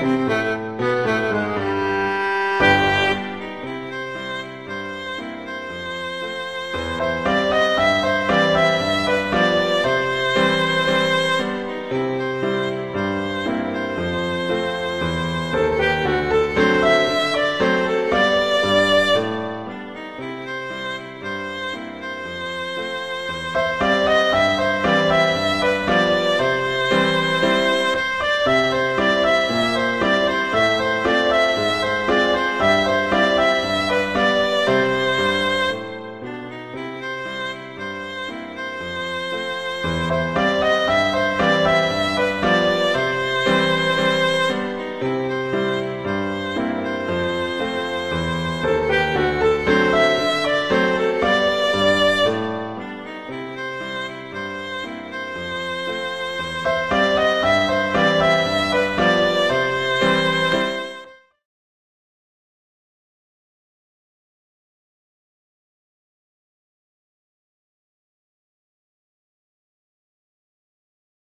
Música